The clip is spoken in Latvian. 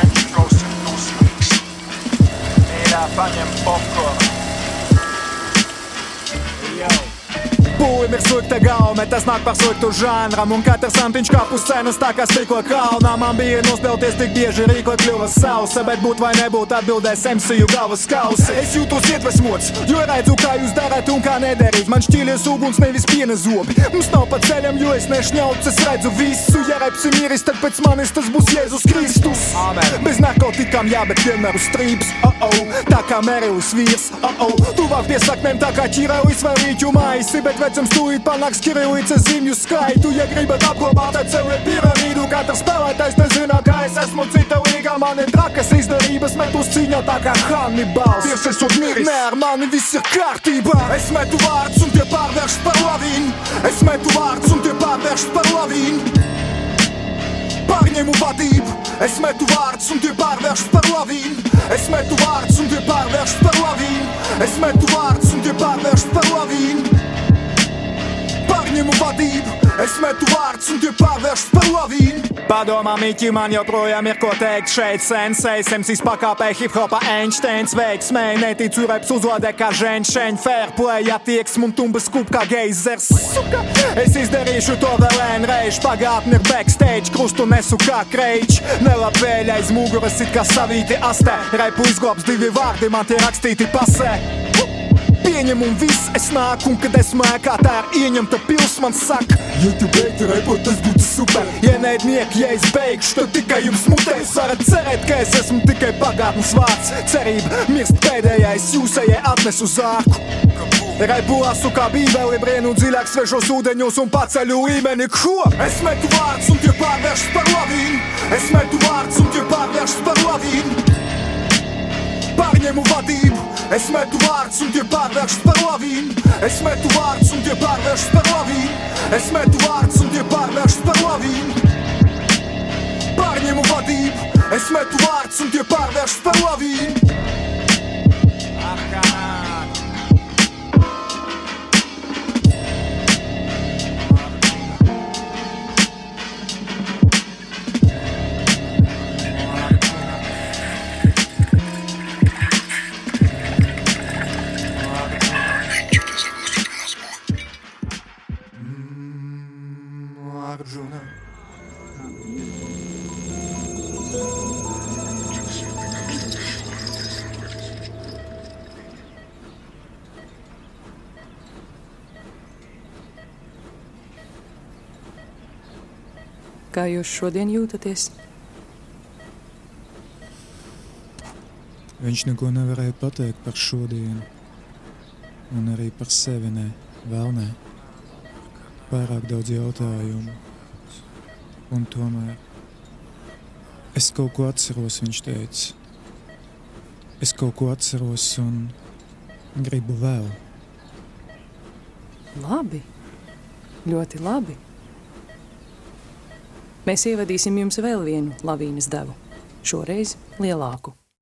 French toast and loose leeks. Made up onion popcorn. Yo. Pūlim ir slikta gaume, tas nāk par sliktu žanram. Un katrs antiņš kā puscenas tā kā stikla kalnā Man bija nospēlties tik bieži rīkla kļuva sausa Bet būt vai nebūt atbildēs MCU galvas kausa Es jūtos iedvesmots, jo redzu kā jūs darat un kā nedarīt Man šķīlies uguns nevis piena zobi Mums nav pa ceļam, jo es nešņauts, es redzu visu. Ja reps ir miris, tad pēc manis tas būs Jēzus Kristus. Amen. Bez narkotikām jā, bet vienmēr uz strīps. Oh -oh. Tā kā Merils vīrs. Oh -oh. Tuvāk pie saknēm tā kā ķiraujas vai rīķu maisi Bet vecums tūlīt panāks kirilices zīmju skaitu. Ja gribat apglabāt ar sevi piramīdu Katrs spēlētājs nezina, kā es esmu cita līgā Man ir trakas izdarības, met uz cīņā tā kā Hannibals. Dievs esot miris, nē ar mani viss ir kārtībā. Es metu vārdus un tie pārvērš par lavīnu Es metu vārdus un tie pārvērš par lavīnu Pārņemu vadību, es metu vārdus un tie pārvērš par lavīnu. Es metu vārdus un tie pārvērš par lavīnu. Es metu vārdus Vadību, es metu vārdus un tie pārvērš par lavīnu. Padomā, Miķi, man joprojām ir ko teikt šeit. Sensei, MCs pakāpē hip hopa Einsteins veiksmē. Neticu reps uzvadē kā ženšeņ, fair play attieksme un tumbas kup kā geizers. Suka! Es izdarīšu to vēl vienreiz. Pagātni ir backstage, krustu nesu kā kreič. Nelabvēļ aiz muguras it kā savīti astē. Repu izglābs divi vārdi, man tie rakstīti pasē. Pieņem un viss, es nāku, un kad esmu ēkā, tā ir ieņemta pils, man saka, ja tu beigtu repot, tas būtu super. Ja neidnieki, ja es beigšu, tad tikai jums mutēs varat cerēt, ka es esmu tikai pagātnes vārds. Cerība mirst pēdējais, jūsējai atnesu zārku. Asu kā bībeli, brienu dziļāk svešos ūdeņos un paceļu līmeni, ko? Es metu vārdus un tie pārvērš par lavīnu. Es metu vārdus un tie pārvērš par lavīnu. Pārņemu vadību, es metu vārdus un tie pārvērš par lavīnu. Es metu vārdus un tie pārvērš par lavīnu. Es metu vārdus un tie pārvērš par lavīnu. Pārņemu vadību, es metu vārdus un tie pārvērš par lavīnu. Arjuna. Kā jūs šodien jūtaties? Viņš neko nevarēja pateikt par šodienu, un arī par sevi ne, vēl ne. Pārāk daudz jautājumu, un tomēr es kaut ko atceros, viņš teica. Es kaut ko atceros un gribu vēl. Labi, ļoti labi. Mēs ievadīsim jums vēl vienu lavīnas devu, šoreiz lielāku.